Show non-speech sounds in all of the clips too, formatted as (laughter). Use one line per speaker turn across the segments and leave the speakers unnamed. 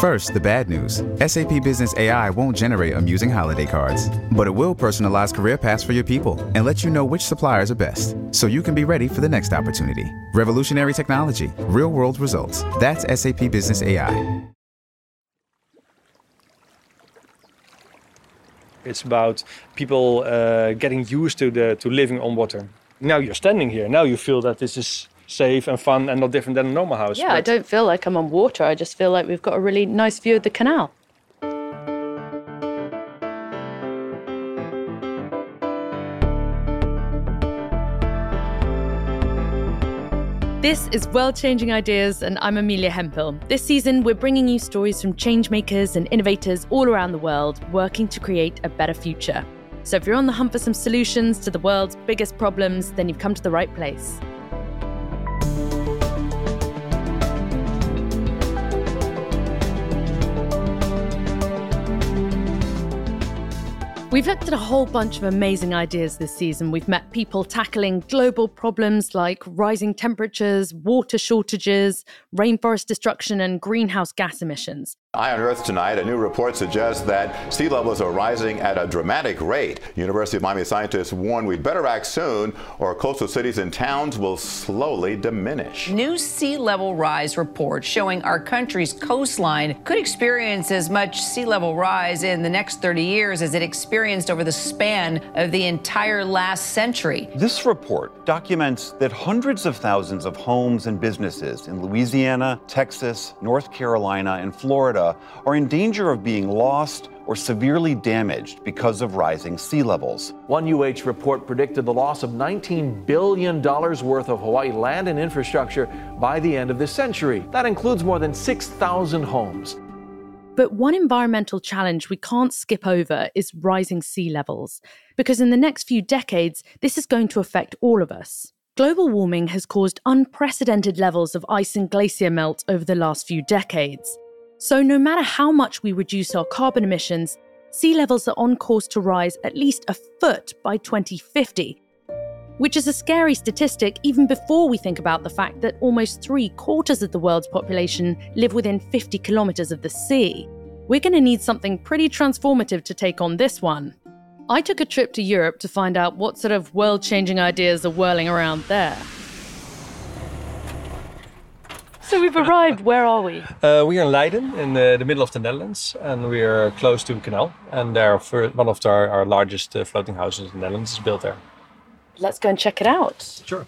First, the bad news SAP Business AI won't generate amusing holiday cards, but it will personalize career paths for your people and let you know which suppliers are best so you can be ready for the next opportunity. Revolutionary technology, real world results. That's SAP Business AI.
It's about people uh, getting used to the to living on water. Now you're standing here. Now you feel that this is safe and fun and not different than a normal house.
Yeah, I don't feel like I'm on water. I just feel like we've got a really nice view of the canal. This is World Changing Ideas, and I'm Amelia Hempel. This season, we're bringing you stories from changemakers and innovators all around the world working to create a better future. So, if you're on the hunt for some solutions to the world's biggest problems, then you've come to the right place. We've looked at a whole bunch of amazing ideas this season. We've met people tackling global problems like rising temperatures, water shortages, rainforest destruction, and greenhouse gas emissions.
Eye on Earth tonight, a new report suggests that sea levels are rising at a dramatic rate. University of Miami scientists warn we'd better act soon or coastal cities and towns will slowly diminish.
New sea level rise report showing our country's coastline could experience as much sea level rise in the next 30 years as it experienced over the span of the entire last century.
This report documents that hundreds of thousands of homes and businesses in Louisiana, Texas, North Carolina, and Florida Florida are in danger of being lost or severely damaged because of rising sea levels.
One UH report predicted the loss of $19 billion worth of Hawaii land and infrastructure by the end of this century. That includes more than 6,000 homes.
But one environmental challenge we can't skip over is rising sea levels, because in the next few decades, this is going to affect all of us. Global warming has caused unprecedented levels of ice and glacier melt over the last few decades. So, no matter how much we reduce our carbon emissions, sea levels are on course to rise at least a foot by 2050, which is a scary statistic even before we think about the fact that almost three quarters of the world's population live within 50 kilometres of the sea. We're going to need something pretty transformative to take on this one. I took a trip to Europe to find out what sort of world changing ideas are whirling around there. So we've arrived. Where are we? (laughs)
Uh, we are in Leiden, in the, the, middle of the Netherlands, and we are close to a canal. And there, for one of our, our largest uh, floating houses in the Netherlands is built there.
Let's go and check it out.
Sure.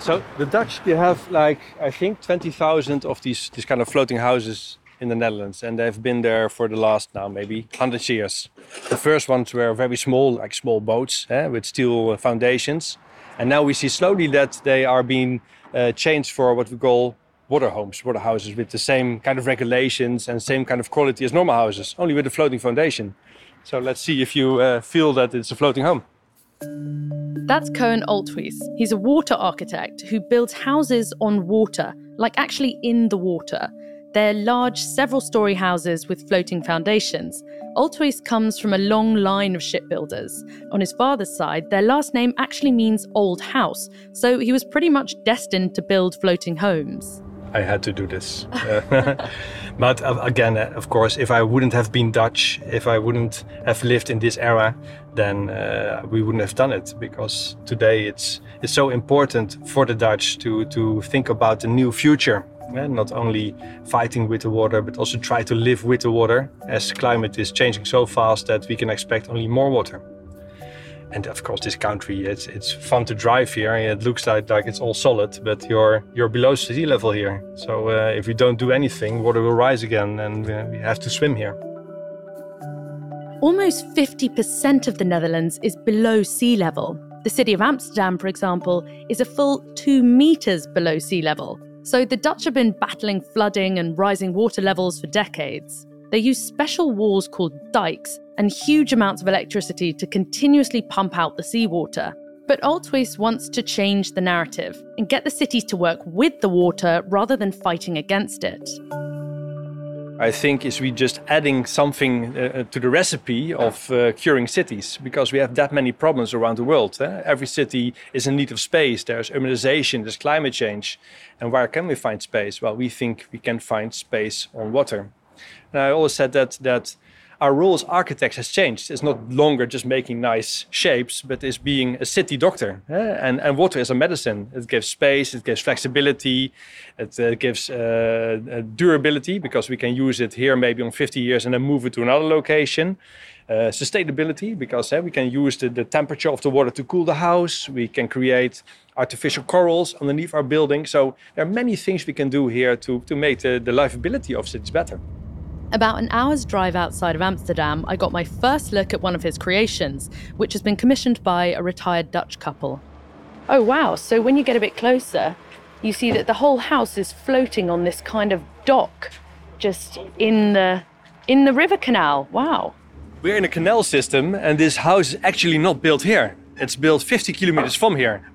So the Dutch, they have like I think twenty thousand of these these kind of floating houses in the Netherlands, and they've been there for the last now maybe hundred years. The first ones were very small, like small boats eh, with steel foundations, and now we see slowly that they are being uh, changed for what we call water homes, water houses with the same kind of regulations and same kind of quality as normal houses, only with a floating foundation. So let's see if you uh, feel that it's a floating home.
That's Koen Olthuis. He's a water architect who builds houses on water, like actually in the water. They're large, several story houses with floating foundations. Olthuis comes from a long line of shipbuilders. On his father's side, their last name actually means old house, so he was pretty much destined to build floating homes.
I had to do this. (laughs) but uh, again, uh, of course, if I wouldn't have been Dutch, if I wouldn't have lived in this era, then uh, we wouldn't have done it because today it's it's so important for the Dutch to to think about the new future yeah, not only fighting with the water, but also try to live with the water as climate is changing so fast that we can expect only more water. And of course, this country, it's, it's fun to drive here. It looks like, like it's all solid, but you're, you're below sea level here. So uh, if you don't do anything, water will rise again and uh, we have to swim here.
Almost 50% of the Netherlands is below sea level. The city of Amsterdam, for example, is a full two meters below sea level. So the Dutch have been battling flooding and rising water levels for decades. They use special walls called dikes and huge amounts of electricity to continuously pump out the seawater. But Olthuis wants to change the narrative and get the cities to work with the water rather than fighting against it.
I think is we just adding something uh, to the recipe of uh, curing cities because we have that many problems around the world. Eh? Every city is in need of space. There's urbanization, there's climate change. And where can we find space? Well, we think we can find space on water. And I always said that that our role as architects has changed. It's not longer just making nice shapes, but it's being a city doctor. And, and water is a medicine. It gives space, it gives flexibility, it uh, gives uh, durability because we can use it here maybe on 50 years and then move it to another location. Uh, sustainability because uh, we can use the, the temperature of the water to cool the house. We can create artificial corals underneath our building. So there are many things we can do here to, to make the, the livability of cities better.
About an hour's drive outside of Amsterdam, I got my first look at one of his creations, which has been commissioned by a retired Dutch couple. Oh, wow. So when you get a bit closer, you see that the whole house is floating on this kind of dock just in the in the river canal. Wow.
We're in a canal system and this house is actually not built here. It's built 50 kilometers from here.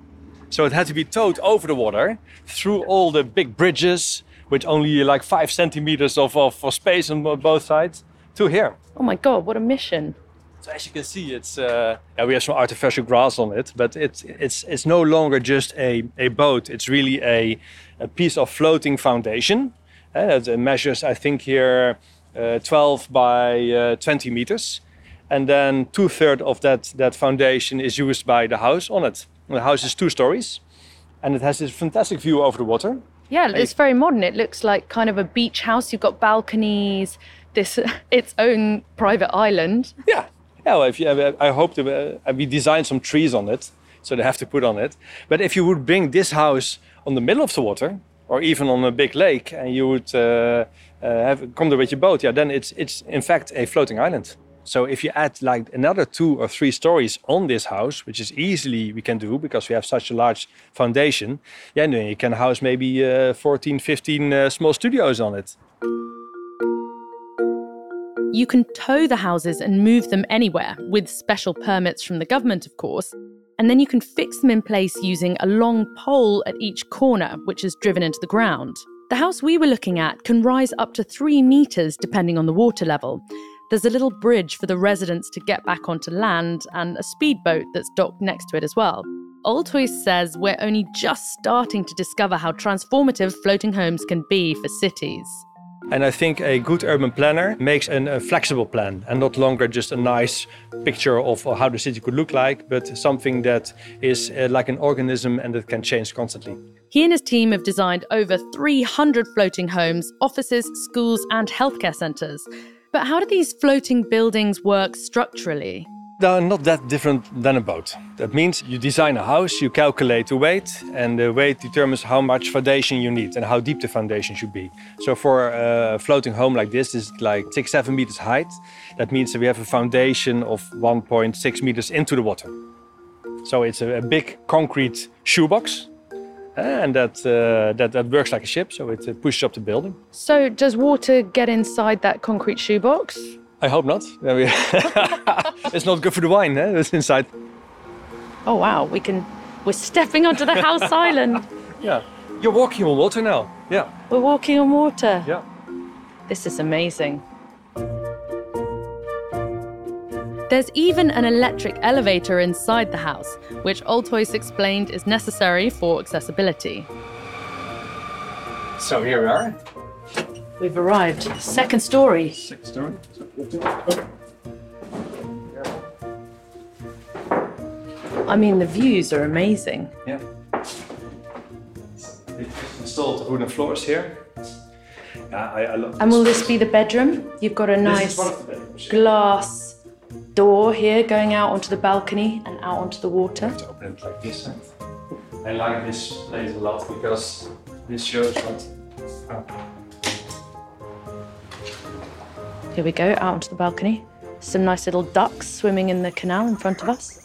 So it had to be towed over the water through all the big bridges with only like five centimeters of, of, of space on both sides to here.
Oh my God, what a mission.
So as you can see, it's uh, yeah, we have some artificial grass on it, but it's it's it's no longer just a, a boat. It's really a, a piece of floating foundation. Uh, it measures, I think, here uh, 12 by uh, 20 meters, and then two thirds of that that foundation is used by the house on it. And the house is two stories, and it has this fantastic view over the water.
Yeah, it's very modern. It looks like kind of a beach house. You've got balconies, this (laughs) its own private island.
Yeah, yeah. Well, if you, I hope to, uh, we designed some trees on it, so they have to put on it. But if you would bring this house on the middle of the water, or even on a big lake, and you would uh, uh, have come there with your boat, yeah, then it's it's in fact a floating island. So if you add like another two or three stories on this house, which is easily we can do because we have such a large foundation, yeah, then you can house maybe uh, 14, 15 uh, small studios on it.
You can tow the houses and move them anywhere with special permits from the government, of course. And then you can fix them in place using a long pole at each corner, which is driven into the ground. The house we were looking at can rise up to three meters depending on the water level. There's a little bridge for the residents to get back onto land and a speedboat that's docked next to it as well. Olthuis says we're only just starting to discover how transformative floating homes can be for cities.
And I think a good urban planner makes an, a flexible plan and not longer just a nice picture of how the city could look like, but something that is uh, like an organism and that can change constantly.
He and his team have designed over 300 floating homes, offices, schools, and healthcare centres. But how do these floating buildings work structurally?
They're not that different than a boat. That means you design a house, you calculate the weight, and the weight determines how much foundation you need and how deep the foundation should be. So for a floating home like this, is like six, seven meters height. That means that we have a foundation of 1.6 meters into the water. So it's a big concrete shoebox and that, uh, that that works like a ship, so it uh, pushes up the building.
So does water get inside that concrete shoebox?
I hope not. (laughs) it's not good for the wine. Eh? It's inside.
Oh wow, we can. We're stepping onto the house (laughs) island.
Yeah, you're walking on water now. Yeah.
We're walking on water.
Yeah.
This is amazing. There's even an electric elevator inside the house, which Olthuis explained is necessary for accessibility.
So here we are.
We've arrived. Second story.
Second story.
I mean, the views are amazing.
Yeah. They installed wooden floors here. Yeah, I, I love
And will this be the bedroom? You've got a nice glass door here going out onto the balcony and out onto the water.
to open it like this. I like this place a lot because this shows what. Oh.
Here we go, out onto the balcony. Some nice little ducks swimming in the canal in front of us.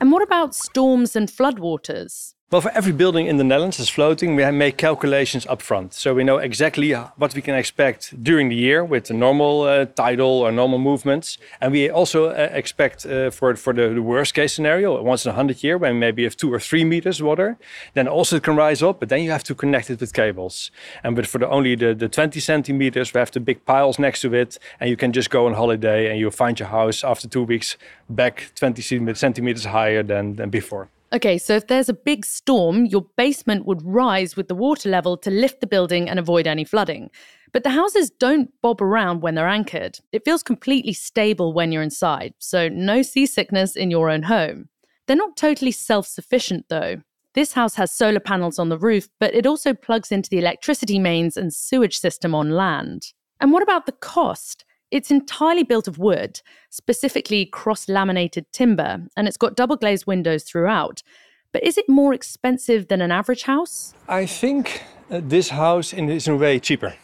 And what about storms and floodwaters?
Well, for every building in the Netherlands that's floating, we make calculations up front. So we know exactly what we can expect during the year with the normal uh, tidal or normal movements. And we also uh, expect uh, for, for the, the, worst case scenario, once in a 100 year, when maybe you have two or three meters water, then also it can rise up, but then you have to connect it with cables. And but for the, only the, the 20 centimeters, we have the big piles next to it, and you can just go on holiday and you'll find your house after two weeks back 20 centimeters higher than, than before.
Okay, so if there's a big storm, your basement would rise with the water level to lift the building and avoid any flooding. But the houses don't bob around when they're anchored. It feels completely stable when you're inside, so no seasickness in your own home. They're not totally self sufficient, though. This house has solar panels on the roof, but it also plugs into the electricity mains and sewage system on land. And what about the cost? It's entirely built of wood, specifically cross laminated timber, and it's got double glazed windows throughout. But is it more expensive than an average house?
I think uh, this house is in a way cheaper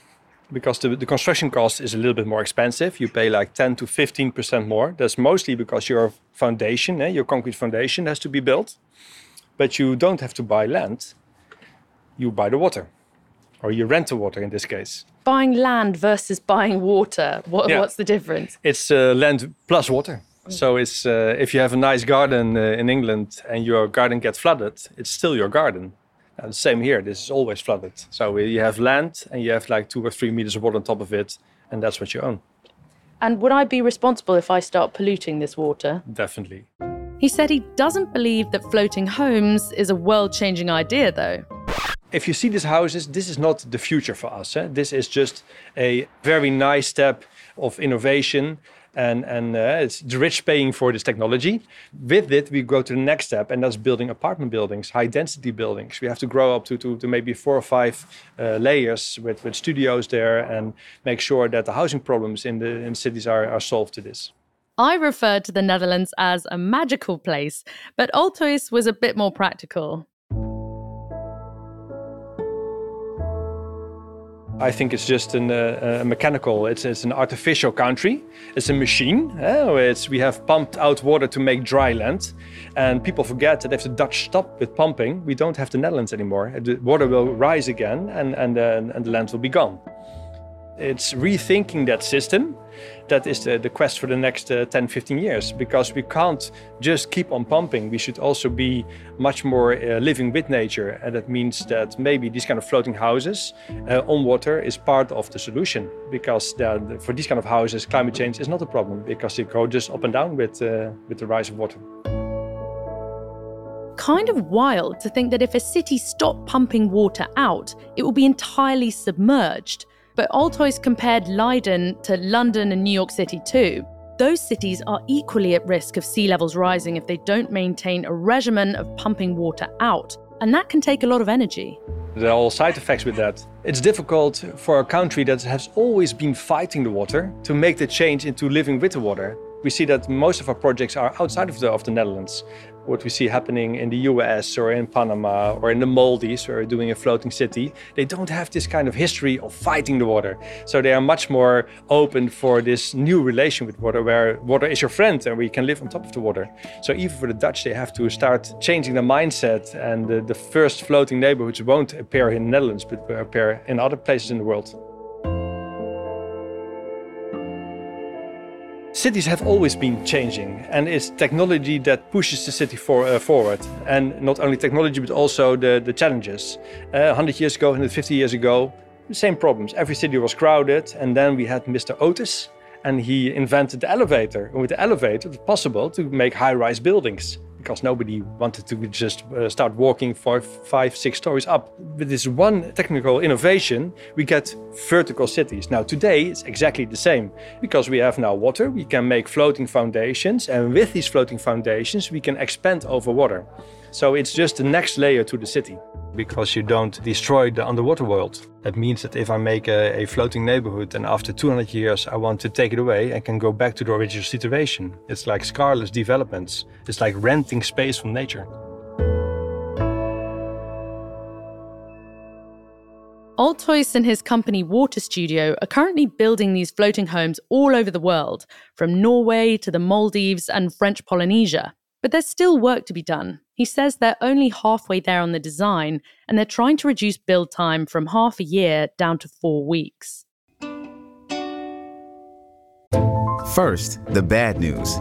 because the, the construction cost is a little bit more expensive. You pay like 10 to 15% more. That's mostly because your foundation, eh, your concrete foundation, has to be built. But you don't have to buy land, you buy the water, or you rent the water in this case
buying land versus buying water? What, yeah. What's the difference?
It's uh, land plus water. So it's uh, if you have a nice garden uh, in England and your garden gets flooded, it's still your garden. And same here. This is always flooded. So you have land and you have like two or three meters of water on top of it, and that's what you own.
And would I be responsible if I start polluting this water?
Definitely.
He said he doesn't believe that floating homes is a world changing idea, though
if you see these houses, this is not the future for us. Eh? This is just a very nice step of innovation. And, and uh, it's the rich paying for this technology. With it, we go to the next step, and that's building apartment buildings, high density buildings. We have to grow up to, to, to maybe four or five uh, layers with, with studios there and make sure that the housing problems in the in cities are, are solved to this.
I referred to the Netherlands as a magical place, but Olthuis was a bit more practical.
I think it's just an, uh, a mechanical, it's, it's an artificial country. It's a machine. Uh, it's, we have pumped out water to make dry land. And people forget that if the Dutch stop with pumping, we don't have the Netherlands anymore. The water will rise again and, and, uh, and the land will be gone. It's rethinking that system. That is the, the quest for the next uh, 10, 15 years because we can't just keep on pumping. We should also be much more uh, living with nature. And that means that maybe these kind of floating houses uh, on water is part of the solution because for these kind of houses, climate change is not a problem because they go just up and down with, uh, with the rise of water
kind of wild to think that if a city stopped pumping water out, it will be entirely submerged. But Olthuis compared Leiden to London and New York City too. Those cities are equally at risk of sea levels rising if they don't maintain a regimen of pumping water out. And that can take a lot of energy.
There are all side effects with that. It's difficult for a country that has always been fighting the water to make the change into living with the water. We see that most of our projects are outside of the, of the Netherlands what we see happening in the US or in Panama or in the Maldives or doing a floating city, they don't have this kind of history of fighting the water. So they are much more open for this new relation with water where water is your friend and we can live on top of the water. So even for the Dutch, they have to start changing the mindset and the, the first floating neighborhoods won't appear in the Netherlands but will appear in other places in the world. Cities have always been changing, and it's technology that pushes the city for, uh, forward. And not only technology, but also the, the challenges. Uh, 100 years ago, 150 years ago, the same problems. Every city was crowded, and then we had Mr. Otis, and he invented the elevator. And with the elevator, it was possible to make high rise buildings because nobody wanted to just uh, start walking for five, six stories up. With this one technical innovation, we get vertical cities. Now, today, it's exactly the same. Because we have now water, we can make floating foundations, and with these floating foundations, we can expand over water. So it's just the next layer to the city. Because you don't destroy the underwater world. That means that if I make a, a, floating neighborhood and after 200 years I want to take it away and can go back to the original situation. It's like scarless developments. It's like renting space from nature.
Olthuis and his company Water Studio are currently building these floating homes all over the world, from Norway to the Maldives and French Polynesia. But there's still work to be done. He says they're only halfway there on the design, and they're trying to reduce build time from half a year down to four weeks.
First, the bad news.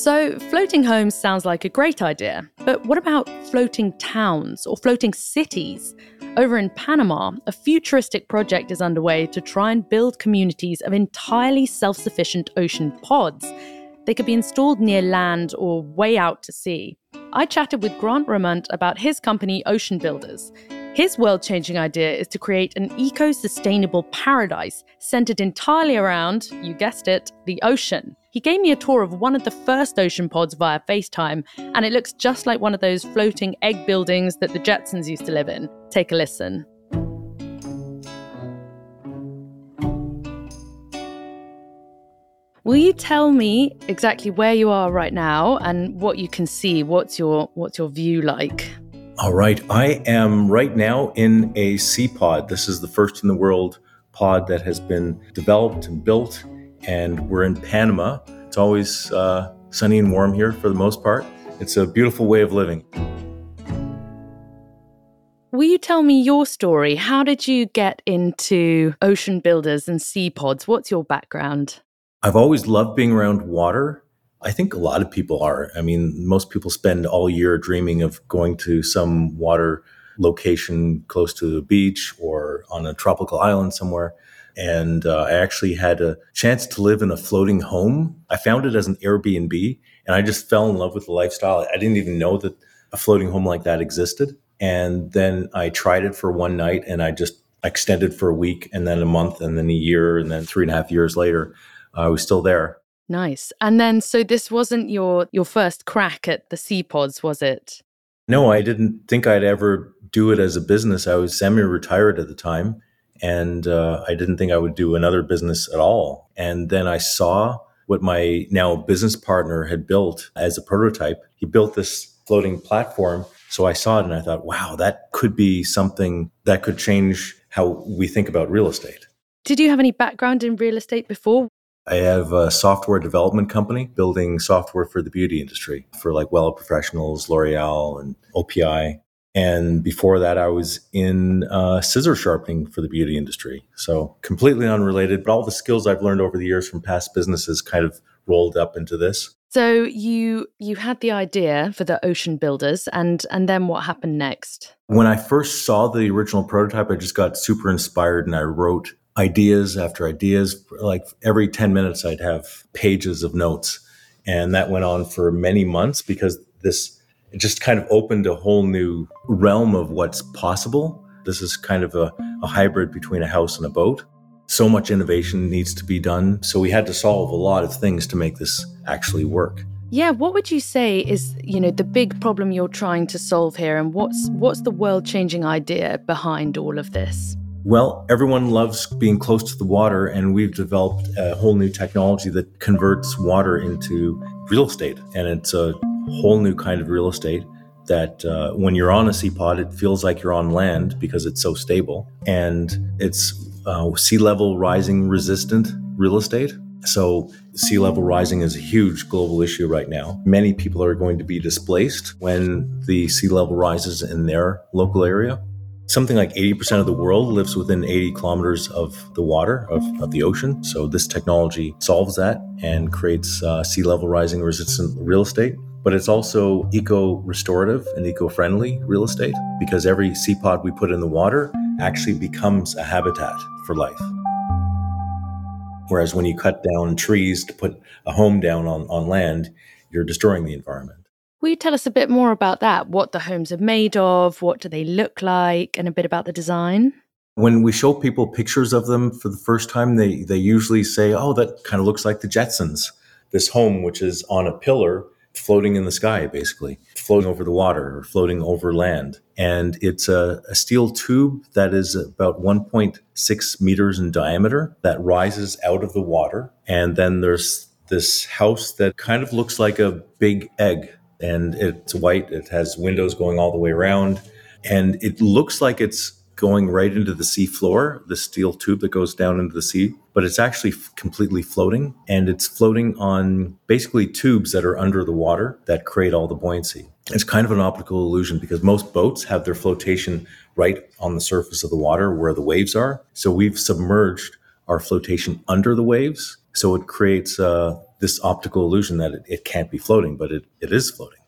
So, floating homes sounds like a great idea, but what about floating towns or floating cities? Over in Panama, a futuristic project is underway to try and build communities of entirely self sufficient ocean pods. They could be installed near land or way out to sea. I chatted with Grant Romundt about his company, Ocean Builders. His world changing idea is to create an eco sustainable paradise centered entirely around, you guessed it, the ocean. He gave me a tour of one of the first ocean pods via FaceTime, and it looks just like one of those floating egg buildings that the Jetsons used to live in. Take a listen. Will you tell me exactly where you are right now and what you can see? What's your what's your view like?
All right. I am right now in a sea pod. This is the first in the world pod that has been developed and built, and we're in Panama. It's always uh, sunny and warm here for the most part. It's a beautiful way of living.
Will you tell me your story? How did you get into ocean builders and sea pods? What's your background?
I've always loved being around water I think a lot of people are. I mean, most people spend all year dreaming of going to some water location close to the beach or on a tropical island somewhere. And uh, I actually had a chance to live in a floating home. I found it as an Airbnb and I just fell in love with the lifestyle. I didn't even know that a floating home like that existed. And then I tried it for one night and I just extended for a week and then a month and then a year and then three and a half years later, I was still there.
Nice. And then so this wasn't your your first crack at the sea pods, was it?
No, I didn't think I'd ever do it as a business. I was semi-retired at the time, and uh, I didn't think I would do another business at all. And then I saw what my now business partner had built as a prototype. He built this floating platform. So I saw it and I thought, wow, that could be something that could change how we think about real estate.
Did you have any background in real estate before?
I have a software development company building software for the beauty industry for like Wella Professionals, L'Oreal, and OPI. And before that, I was in uh, scissor sharpening for the beauty industry. So completely unrelated, but all the skills I've learned over the years from past businesses kind of rolled up into this.
So you you had the idea for the ocean builders, and and then what happened next?
When I first saw the original prototype, I just got super inspired, and I wrote ideas after ideas. Like every 10 minutes, I'd have pages of notes. And that went on for many months because this it just kind of opened a whole new realm of what's possible. This is kind of a, a hybrid between a house and a boat. So much innovation needs to be done. So we had to solve a lot of things to make this actually work.
Yeah, what would you say is, you know, the big problem you're trying to solve here and what's what's the world-changing idea behind all of this?
Well, everyone loves being close to the water, and we've developed a whole new technology that converts water into real estate. And it's a whole new kind of real estate that uh, when you're on a seapod, it feels like you're on land because it's so stable. And it's uh, sea level rising resistant real estate. So, sea level rising is a huge global issue right now. Many people are going to be displaced when the sea level rises in their local area something like 80% of the world lives within 80 kilometers of the water, of, of the ocean. So this technology solves that and creates uh, sea level rising resistant real estate. But it's also eco restorative and eco friendly real estate because every sea pod we put in the water actually becomes a habitat for life. Whereas when you cut down trees to put a home down on, on land, you're destroying the environment.
Will you tell us a bit more about that? What the homes are made of, what do they look like, and a bit about the design?
When we show people pictures of them for the first time, they, they usually say, Oh, that kind of looks like the Jetsons. This home, which is on a pillar floating in the sky, basically, floating over the water or floating over land. And it's a, a steel tube that is about 1.6 meters in diameter that rises out of the water. And then there's this house that kind of looks like a big egg and it's white. It has windows going all the way around. And it looks like it's going right into the sea floor, the steel tube that goes down into the sea, but it's actually f- completely floating. And it's floating on basically tubes that are under the water that create all the buoyancy. It's kind of an optical illusion because most boats have their flotation right on the surface of the water where the waves are. So we've submerged our flotation under the waves. So it creates uh, this optical illusion that it, it can't be floating, but it, it is floating.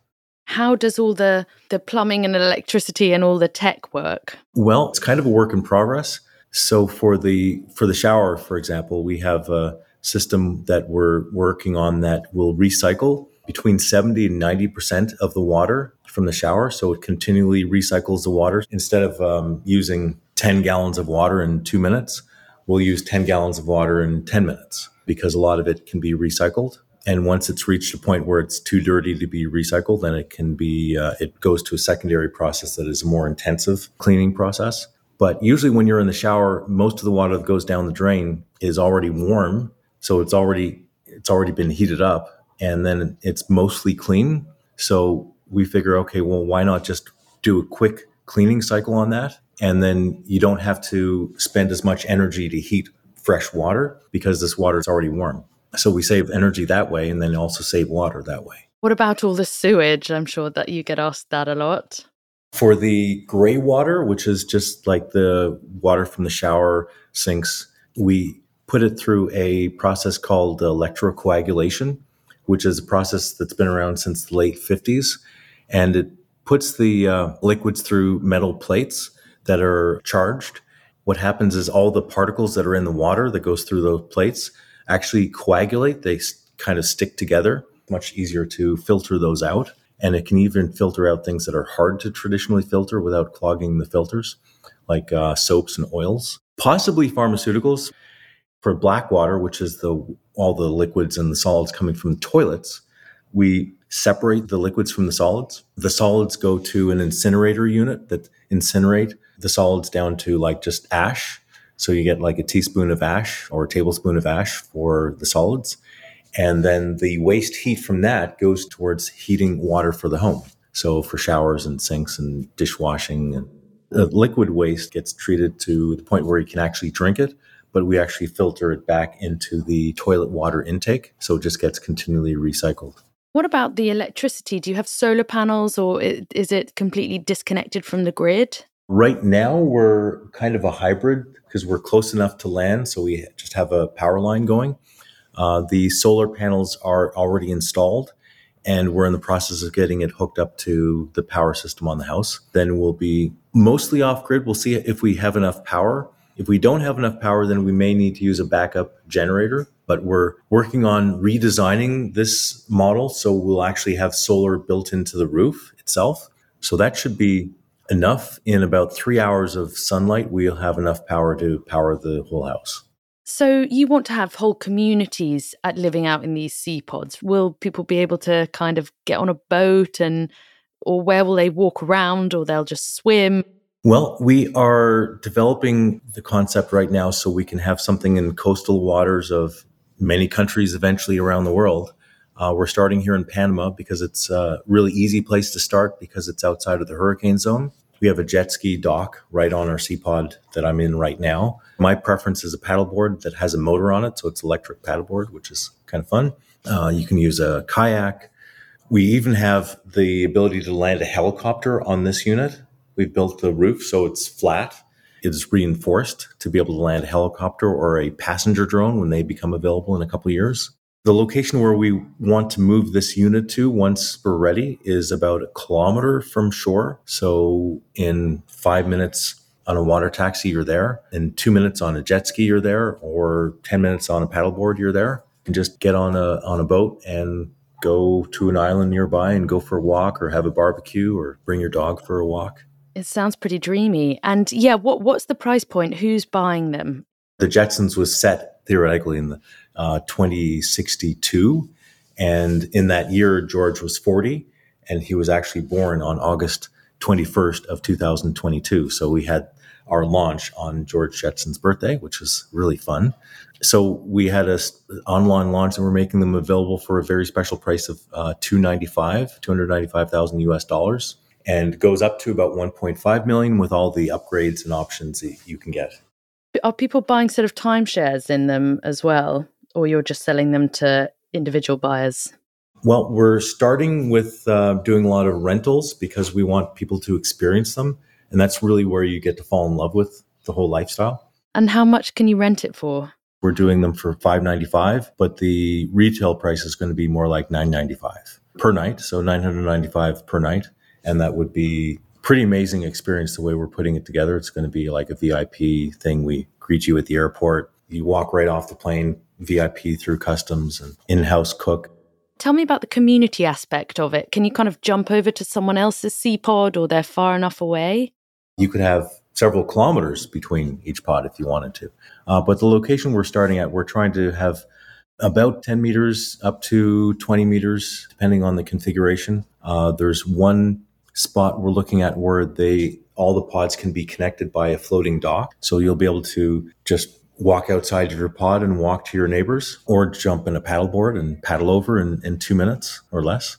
How does all the the plumbing and electricity and all the tech work?
Well, it's kind of a work in progress. So for the for the shower, for example, we have a system that we're working on that will recycle between 70 and 90% of the water from the shower. So it continually recycles the water. Instead of um, using 10 gallons of water in two minutes, we'll use 10 gallons of water in 10 minutes because a lot of it can be recycled and once it's reached a point where it's too dirty to be recycled then it can be uh, it goes to a secondary process that is a more intensive cleaning process. But usually when you're in the shower most of the water that goes down the drain is already warm. So it's already it's already been heated up and then it's mostly clean. So we figure okay well why not just do a quick cleaning cycle on that? And then you don't have to spend as much energy to heat fresh water because this water is already warm so we save energy that way and then also save water that way.
What about all the sewage? I'm sure that you get asked that a lot.
For the gray water, which is just like the water from the shower sinks, we put it through a process called electrocoagulation, which is a process that's been around since the late 50s. And it puts the uh, liquids through metal plates that are charged. What happens is all the particles that are in the water that goes through those plates actually coagulate. They kind of stick together. Much easier to filter those out. And it can even filter out things that are hard to traditionally filter without clogging the filters, like uh, soaps and oils, possibly pharmaceuticals. For black water, which is the all the liquids and the solids coming from toilets, we separate the liquids from the solids. The solids go to an incinerator unit that incinerate the solids down to like just ash so you get like a teaspoon of ash or a tablespoon of ash for the solids. And then the waste heat from that goes towards heating water for the home. So for showers and sinks and dishwashing and the liquid waste gets treated to the point where you can actually drink it, but we actually filter it back into the toilet water intake. So it just gets continually recycled.
What about the electricity? Do you have solar panels or is it completely disconnected from the grid?
Right now, we're kind of a hybrid because we're close enough to land, so we just have a power line going. Uh, the solar panels are already installed, and we're in the process of getting it hooked up to the power system on the house. Then we'll be mostly off grid. We'll see if we have enough power. If we don't have enough power, then we may need to use a backup generator. But we're working on redesigning this model so we'll actually have solar built into the roof itself. So that should be enough in about three hours of sunlight, we'll have enough power to power the whole house.
So you want to have whole communities at living out in these sea pods. Will people be able to kind of get on a boat and or where will they walk around or they'll just swim?
Well, we are developing the concept right now so we can have something in coastal waters of many countries eventually around the world uh, we're starting here in Panama because it's a really easy place to start because it's outside of the hurricane zone. We have a jet ski dock right on our sea pod that I'm in right now. My preference is a paddleboard that has a motor on it, so it's electric paddleboard, which is kind of fun. Uh, you can use a kayak. We even have the ability to land a helicopter on this unit. We've built the roof so it's flat. It's reinforced to be able to land a helicopter or a passenger drone when they become available in a couple years. The location where we want to move this unit to once we're ready is about a kilometer from shore. So in five minutes on a water taxi, you're there. In two minutes on a jet ski, you're there. Or 10 minutes on a paddleboard, you're there. And just get on a, on a boat and go to an island nearby and go for a walk or have a barbecue or bring your dog for a walk.
It sounds pretty dreamy. And yeah, what what's the price point? Who's buying them?
The Jetsons was set theoretically in the uh, 2062. And in that year, George was 40, and he was actually born on August 21st of 2022. So we had our launch on George Jetson's birthday, which was really fun. So we had a online launch, and we're making them available for a very special price of uh, 295, 295,000 US dollars, and goes up to about 1.5 million with all the upgrades and options that you can get.
Are people buying sort of timeshares in them as well, or you're just selling them to individual buyers?
Well, we're starting with uh, doing a lot of rentals because we want people to experience them. And that's really where you get to fall in love with the whole lifestyle.
And how much can you rent it for?
We're doing them for 595, but the retail price is going to be more like 995 per night, so 995 per night, and that would be pretty amazing experience the way we're putting it together. It's going to be like a VIP thing. We greet you at the airport. You walk right off the plane, VIP through customs and in-house cook.
Tell me about the community aspect of it. Can you kind of jump over to someone else's sea pod or they're far enough away?
You could have several kilometers between each pod if you wanted to. Uh, but the location we're starting at, we're trying to have about 10 meters up to 20 meters, depending on the configuration. Uh, there's one spot we're looking at where they all the pods can be connected by a floating dock. So you'll be able to just walk outside of your pod and walk to your neighbors, or jump in a paddleboard and paddle over in, in two minutes or less.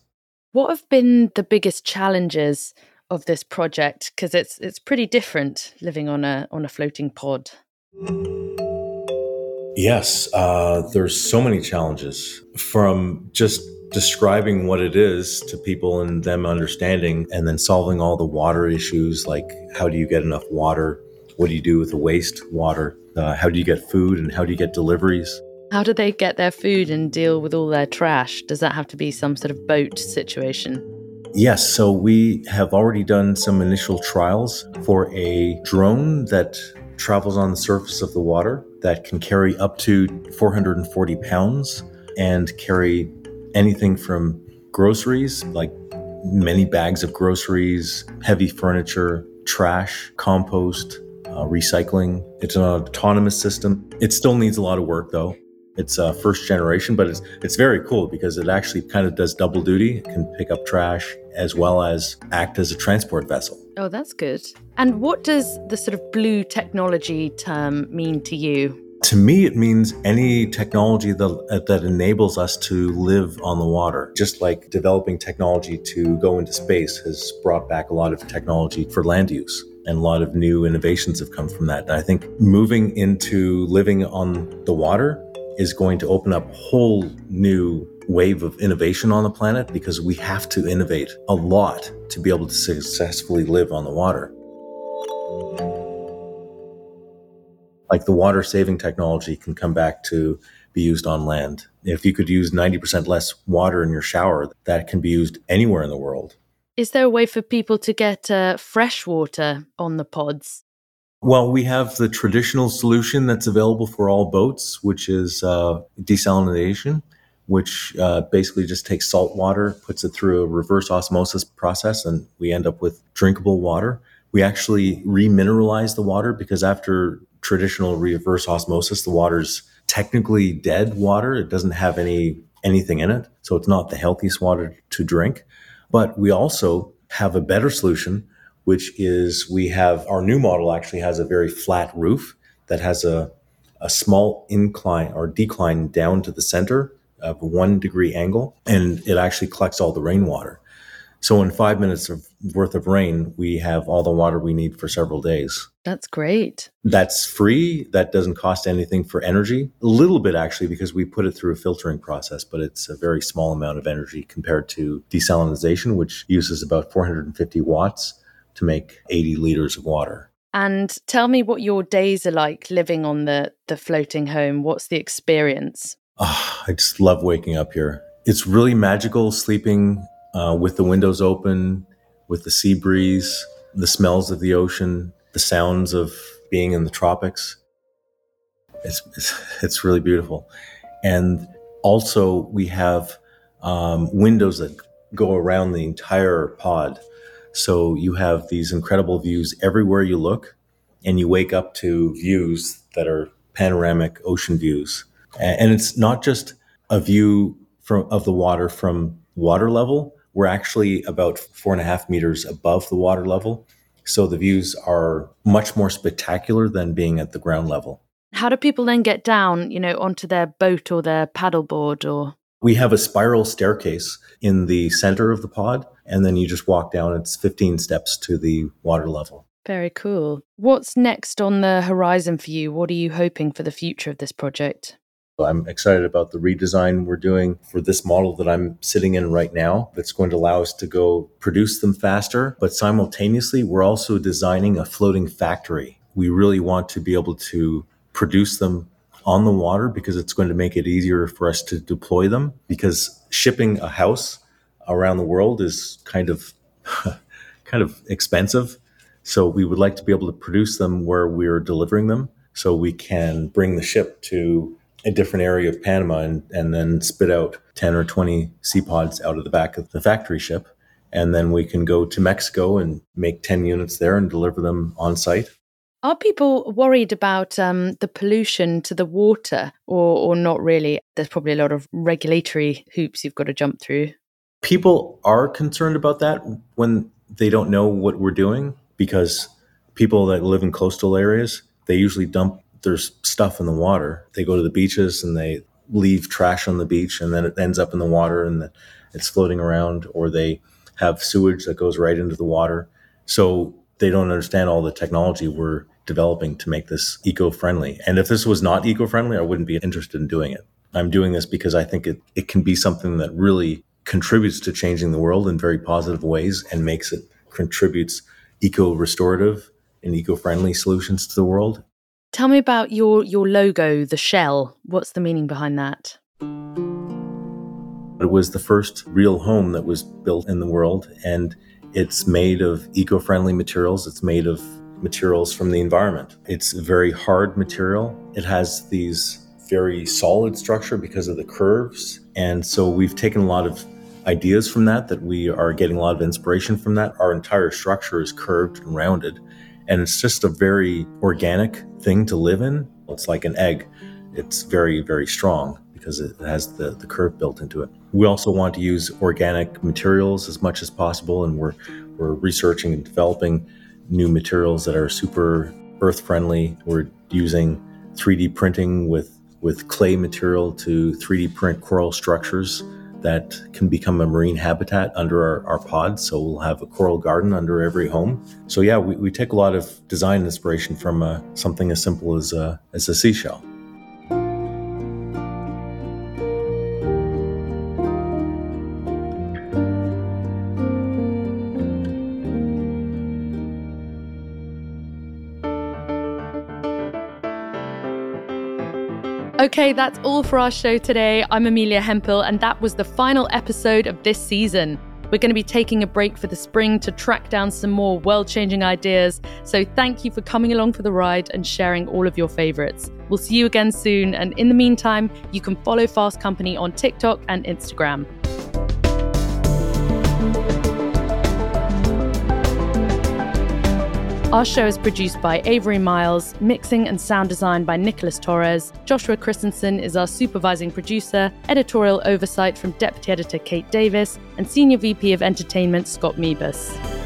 What have been the biggest challenges of this project? Because it's it's pretty different living on a on a floating pod.
Yes, uh, there's so many challenges from just describing what it is to people and them understanding, and then solving all the water issues like how do you get enough water? What do you do with the waste water? Uh, how do you get food and how do you get deliveries?
How do they get their food and deal with all their trash? Does that have to be some sort of boat situation?
Yes, so we have already done some initial trials for a drone that travels on the surface of the water that can carry up to 440 pounds and carry anything from groceries, like many bags of groceries, heavy furniture, trash, compost, uh, recycling. It's an autonomous system. It still needs a lot of work though. It's uh, first generation, but it's it's very cool because it actually kind of does double duty. It can pick up trash as well as act as a transport vessel.
Oh, that's good. And what does the sort of blue technology term mean to you?
To me, it means any technology that, that enables us to live on the water. Just like developing technology to go into space has brought back a lot of technology for land use and a lot of new innovations have come from that. And I think moving into living on the water is going to open up a whole new wave of innovation on the planet because we have to innovate a lot to be able to successfully live on the water. Like the water saving technology can come back to be used on land. If you could use 90% less water in your shower, that can be used anywhere in the world.
Is there a way for people to get uh, fresh water on the pods?
Well, we have the traditional solution that's available for all boats, which is uh, desalination, which uh, basically just takes salt water, puts it through a reverse osmosis process, and we end up with drinkable water. We actually remineralize the water because after traditional reverse osmosis, the water's technically dead water. It doesn't have any anything in it, so it's not the healthiest water to drink. But we also have a better solution which is we have our new model actually has a very flat roof that has a, a small incline or decline down to the center of one degree angle, and it actually collects all the rainwater. So in five minutes of worth of rain, we have all the water we need for several days.
That's great.
That's free. That doesn't cost anything for energy. A little bit actually, because we put it through a filtering process, but it's a very small amount of energy compared to desalination, which uses about 450 watts to make 80 liters of water.
And tell me what your days are like living on the, the floating home. What's the experience?
Oh, I just love waking up here. It's really magical sleeping uh, with the windows open, with the sea breeze, the smells of the ocean, the sounds of being in the tropics. It's, it's, it's really beautiful. And also, we have um, windows that go around the entire pod. So you have these incredible views everywhere you look, and you wake up to views that are panoramic ocean views. And it's not just a view from of the water from water level. We're actually about four and a half meters above the water level. So the views are much more spectacular than being at the ground level.
How do people then get down, you know, onto their boat or their paddleboard or
we have a spiral staircase in the center of the pod, and then you just walk down. It's 15 steps to the water level.
Very cool. What's next on the horizon for you? What are you hoping for the future of this project?
I'm excited about the redesign we're doing for this model that I'm sitting in right now. That's going to allow us to go produce them faster, but simultaneously, we're also designing a floating factory. We really want to be able to produce them on the water because it's going to make it easier for us to deploy them because shipping a house around the world is kind of (laughs) kind of expensive so we would like to be able to produce them where we're delivering them so we can bring the ship to a different area of Panama and, and then spit out 10 or 20 sea pods out of the back of the factory ship. And then we can go to Mexico and make 10 units there and deliver them on site.
Are people worried about um, the pollution to the water or, or not really? There's probably a lot of regulatory hoops you've got to jump through.
People are concerned about that when they don't know what we're doing because people that live in coastal areas, they usually dump their stuff in the water. They go to the beaches and they leave trash on the beach and then it ends up in the water and it's floating around or they have sewage that goes right into the water. So they don't understand all the technology we're developing to make this eco-friendly. And if this was not eco-friendly, I wouldn't be interested in doing it. I'm doing this because I think it, it can be something that really contributes to changing the world in very positive ways and makes it contributes eco-restorative and eco-friendly solutions to the world.
Tell me about your your logo, the shell. What's the meaning behind that?
It was the first real home that was built in the world and it's made of eco-friendly materials. It's made of materials from the environment. It's a very hard material. It has these very solid structure because of the curves. And so we've taken a lot of ideas from that, that we are getting a lot of inspiration from that. Our entire structure is curved and rounded. And it's just a very organic thing to live in. It's like an egg. It's very, very strong because it has the, the curve built into it. We also want to use organic materials as much as possible, and we're, we're researching and developing new materials that are super earth friendly. We're using 3D printing with, with clay material to 3D print coral structures that can become a marine habitat under our, our pods. So we'll have a coral garden under every home. So yeah, we, we take a lot of design inspiration from uh, something as simple as, uh, as a seashell.
Okay, that's all for our show today. I'm Amelia Hempel, and that was the final episode of this season. We're going to be taking a break for the spring to track down some more world changing ideas. So thank you for coming along for the ride and sharing all of your favorites. We'll see you again soon. And in the meantime, you can follow Fast Company on TikTok and Instagram. Our show is produced by Avery Miles, mixing and sound design by Nicholas Torres. Joshua Christensen is our supervising producer, editorial oversight from Deputy Editor Kate Davis, and Senior VP of Entertainment Scott Mebus.